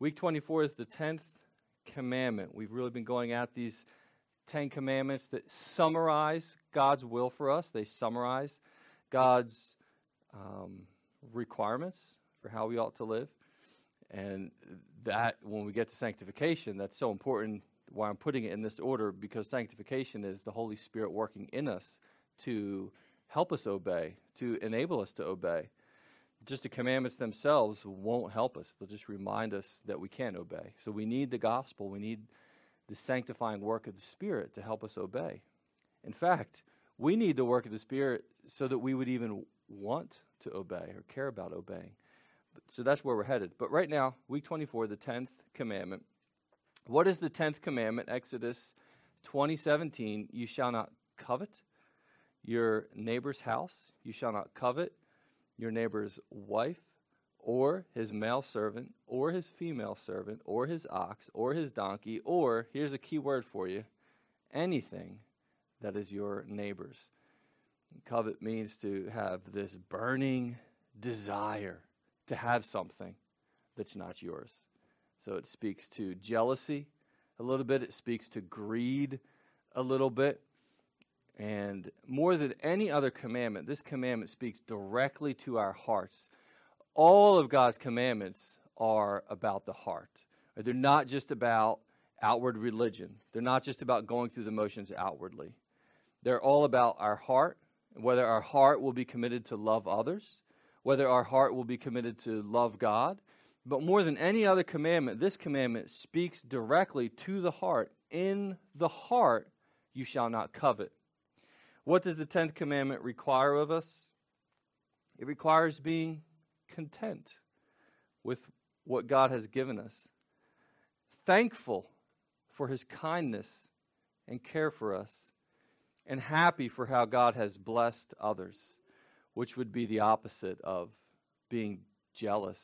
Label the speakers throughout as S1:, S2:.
S1: Week 24 is the 10th commandment. We've really been going at these 10 commandments that summarize God's will for us, they summarize God's um, requirements for how we ought to live. And that, when we get to sanctification, that's so important why I'm putting it in this order because sanctification is the Holy Spirit working in us to help us obey, to enable us to obey. Just the commandments themselves won't help us. They'll just remind us that we can't obey. So we need the gospel. We need the sanctifying work of the Spirit to help us obey. In fact, we need the work of the Spirit so that we would even want to obey or care about obeying. So that's where we're headed. But right now, week 24, the 10th commandment. What is the 10th commandment? Exodus 2017 You shall not covet your neighbor's house, you shall not covet your neighbor's wife, or his male servant, or his female servant, or his ox, or his donkey, or, here's a key word for you, anything that is your neighbor's. Covet means to have this burning desire to have something that's not yours. So it speaks to jealousy a little bit, it speaks to greed a little bit. And more than any other commandment, this commandment speaks directly to our hearts. All of God's commandments are about the heart. They're not just about outward religion, they're not just about going through the motions outwardly. They're all about our heart, whether our heart will be committed to love others, whether our heart will be committed to love God. But more than any other commandment, this commandment speaks directly to the heart. In the heart, you shall not covet. What does the 10th commandment require of us? It requires being content with what God has given us, thankful for his kindness and care for us, and happy for how God has blessed others, which would be the opposite of being jealous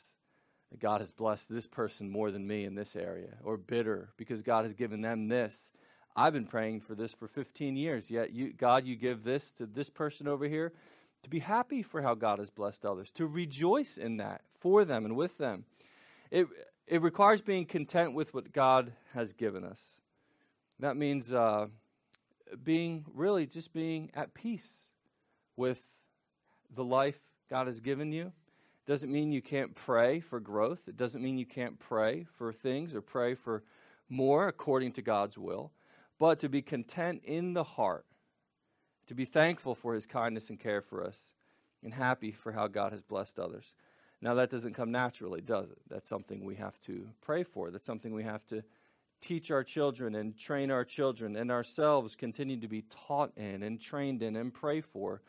S1: that God has blessed this person more than me in this area, or bitter because God has given them this I've been praying for this for 15 years. Yet, you, God, you give this to this person over here to be happy for how God has blessed others, to rejoice in that for them and with them. It, it requires being content with what God has given us. That means uh, being really just being at peace with the life God has given you. It Doesn't mean you can't pray for growth. It doesn't mean you can't pray for things or pray for more according to God's will but to be content in the heart, to be thankful for his kindness and care for us, and happy for how God has blessed others. Now, that doesn't come naturally, does it? That's something we have to pray for. That's something we have to teach our children and train our children and ourselves continue to be taught in and trained in and pray for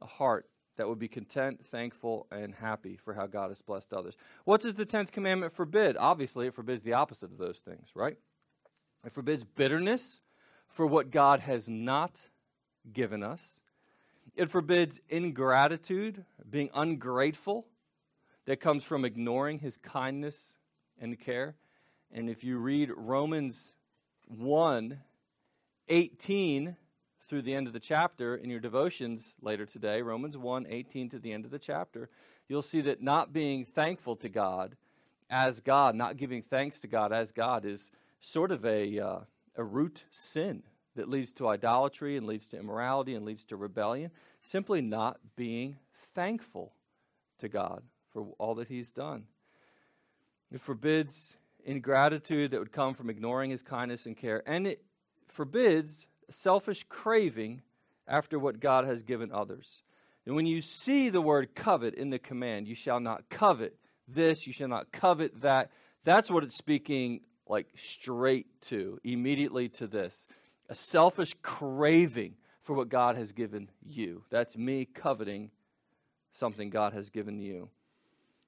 S1: a heart that would be content, thankful, and happy for how God has blessed others. What does the 10th commandment forbid? Obviously, it forbids the opposite of those things, right? It forbids bitterness, for what God has not given us. It forbids ingratitude, being ungrateful, that comes from ignoring his kindness and care. And if you read Romans 1 18 through the end of the chapter in your devotions later today, Romans 1 18 to the end of the chapter, you'll see that not being thankful to God as God, not giving thanks to God as God, is sort of a. Uh, a root sin that leads to idolatry and leads to immorality and leads to rebellion. Simply not being thankful to God for all that He's done. It forbids ingratitude that would come from ignoring His kindness and care. And it forbids selfish craving after what God has given others. And when you see the word covet in the command, you shall not covet this, you shall not covet that, that's what it's speaking like straight to, immediately to this a selfish craving for what God has given you. That's me coveting something God has given you.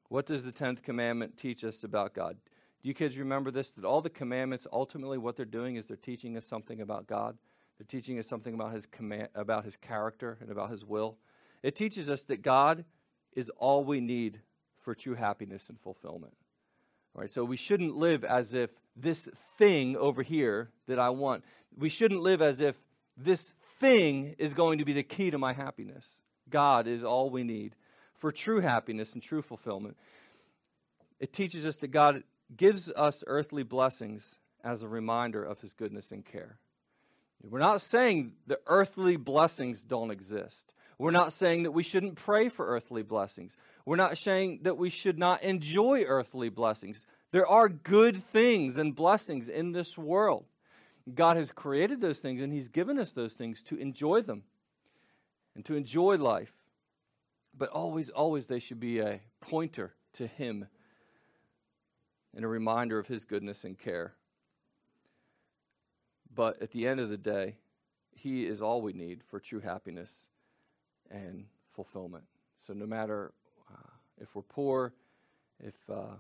S1: What does the 10th commandment teach us about God? Do you kids remember this? That all the commandments, ultimately, what they're doing is they're teaching us something about God. They're teaching us something about his, command, about his character and about his will. It teaches us that God is all we need for true happiness and fulfillment. All right, so we shouldn't live as if this thing over here that I want, we shouldn't live as if this thing is going to be the key to my happiness. God is all we need for true happiness and true fulfillment. It teaches us that God gives us earthly blessings as a reminder of his goodness and care. We're not saying the earthly blessings don't exist. We're not saying that we shouldn't pray for earthly blessings. We're not saying that we should not enjoy earthly blessings. There are good things and blessings in this world. God has created those things and He's given us those things to enjoy them and to enjoy life. But always, always, they should be a pointer to Him and a reminder of His goodness and care. But at the end of the day, He is all we need for true happiness and fulfillment. So no matter uh, if we're poor, if, uh,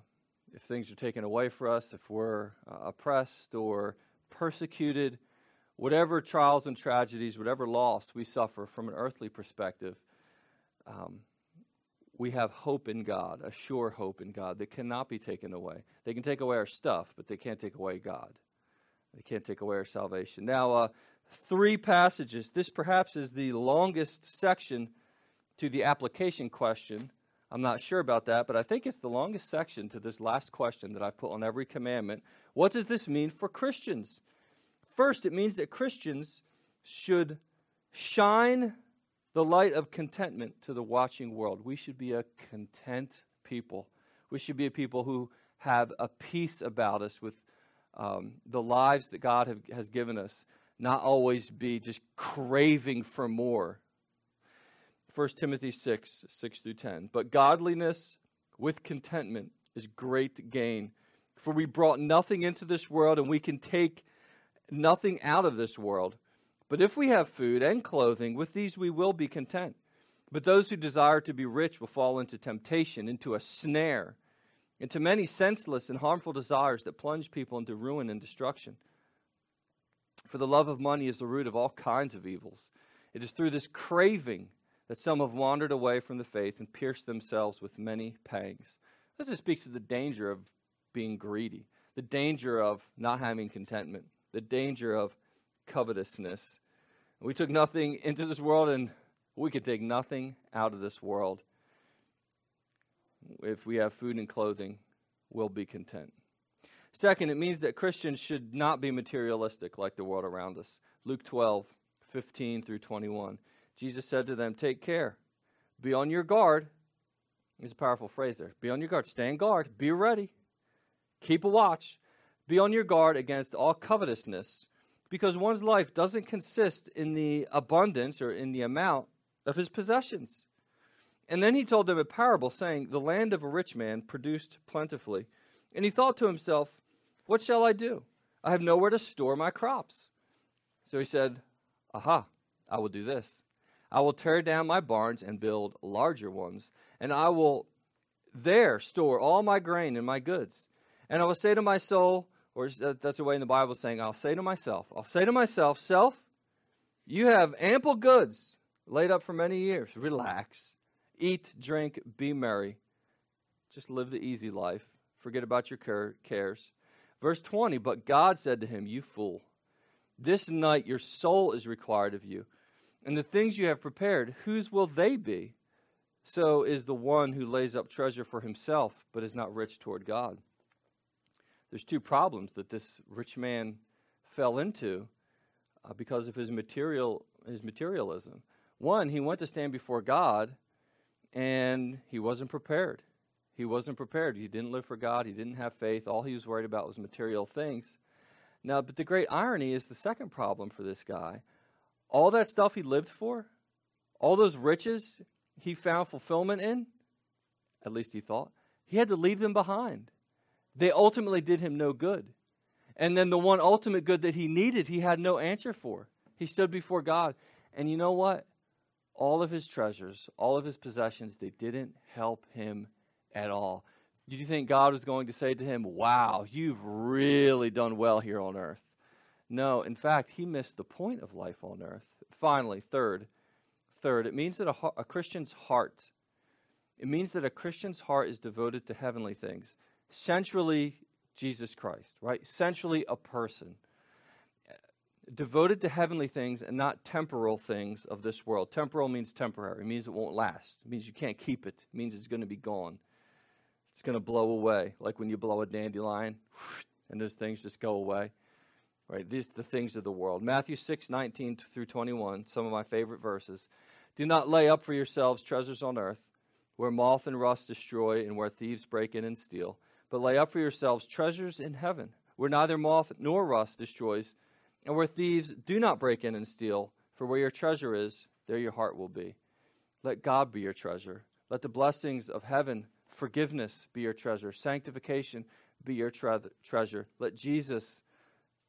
S1: if things are taken away from us, if we're uh, oppressed or persecuted, whatever trials and tragedies, whatever loss we suffer from an earthly perspective, um, we have hope in God, a sure hope in God that cannot be taken away. They can take away our stuff, but they can't take away God. They can't take away our salvation. Now, uh, three passages. This perhaps is the longest section to the application question. I'm not sure about that, but I think it's the longest section to this last question that I've put on every commandment. What does this mean for Christians? First, it means that Christians should shine the light of contentment to the watching world. We should be a content people. We should be a people who have a peace about us with um, the lives that God have, has given us, not always be just craving for more. 1 Timothy 6, 6 through 10. But godliness with contentment is great gain. For we brought nothing into this world, and we can take nothing out of this world. But if we have food and clothing, with these we will be content. But those who desire to be rich will fall into temptation, into a snare into many senseless and harmful desires that plunge people into ruin and destruction. For the love of money is the root of all kinds of evils. It is through this craving that some have wandered away from the faith and pierced themselves with many pangs. That just speaks to the danger of being greedy, the danger of not having contentment, the danger of covetousness. We took nothing into this world, and we could take nothing out of this world if we have food and clothing, we'll be content. Second, it means that Christians should not be materialistic like the world around us. Luke 12, 15 through 21. Jesus said to them, Take care, be on your guard. It's a powerful phrase there. Be on your guard. Stand guard. Be ready. Keep a watch. Be on your guard against all covetousness, because one's life doesn't consist in the abundance or in the amount of his possessions. And then he told them a parable, saying, The land of a rich man produced plentifully. And he thought to himself, What shall I do? I have nowhere to store my crops. So he said, Aha, I will do this. I will tear down my barns and build larger ones, and I will there store all my grain and my goods. And I will say to my soul, or that's the way in the Bible saying, I'll say to myself, I'll say to myself, Self, you have ample goods laid up for many years. Relax. Eat, drink, be merry. Just live the easy life. Forget about your cares. Verse 20 But God said to him, You fool, this night your soul is required of you. And the things you have prepared, whose will they be? So is the one who lays up treasure for himself, but is not rich toward God. There's two problems that this rich man fell into uh, because of his material his materialism. One, he went to stand before God and he wasn't prepared. He wasn't prepared. He didn't live for God. He didn't have faith. All he was worried about was material things. Now, but the great irony is the second problem for this guy. All that stuff he lived for, all those riches he found fulfillment in, at least he thought, he had to leave them behind. They ultimately did him no good. And then the one ultimate good that he needed, he had no answer for. He stood before God. And you know what? all of his treasures, all of his possessions, they didn't help him at all. Did you think God was going to say to him, Wow, you've really done well here on earth? No, in fact, he missed the point of life on earth. Finally, third, third, it means that a, a Christian's heart, it means that a Christian's heart is devoted to heavenly things, centrally Jesus Christ, right? Centrally a person devoted to heavenly things and not temporal things of this world. Temporal means temporary, it means it won't last, it means you can't keep it, it means it's going to be gone. it's going to blow away, like when you blow a dandelion and those things just go away. Right? These are the things of the world. Matthew 6, 19 through 21, some of my favorite verses. Do not lay up for yourselves treasures on earth, where moth and rust destroy and where thieves break in and steal, but lay up for yourselves treasures in heaven, where neither moth nor rust destroys, and where thieves do not break in and steal. For where your treasure is, there your heart will be. Let God be your treasure. Let the blessings of heaven, forgiveness, be your treasure. Sanctification be your tre- treasure. Let Jesus,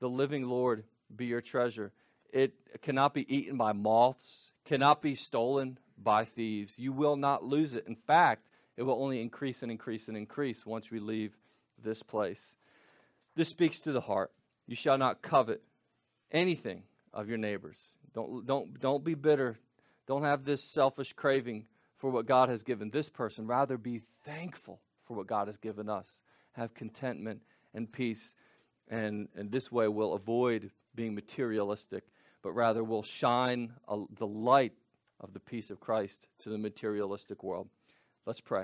S1: the living Lord, be your treasure. It cannot be eaten by moths, cannot be stolen by thieves. You will not lose it. In fact, it will only increase and increase and increase once we leave this place. This speaks to the heart. You shall not covet anything of your neighbors. Don't, don't, don't be bitter. Don't have this selfish craving for what God has given this person. Rather, be thankful for what God has given us. Have contentment and peace. And, and this way, we'll avoid being materialistic, but rather we'll shine a, the light of the peace of Christ to the materialistic world. Let's pray.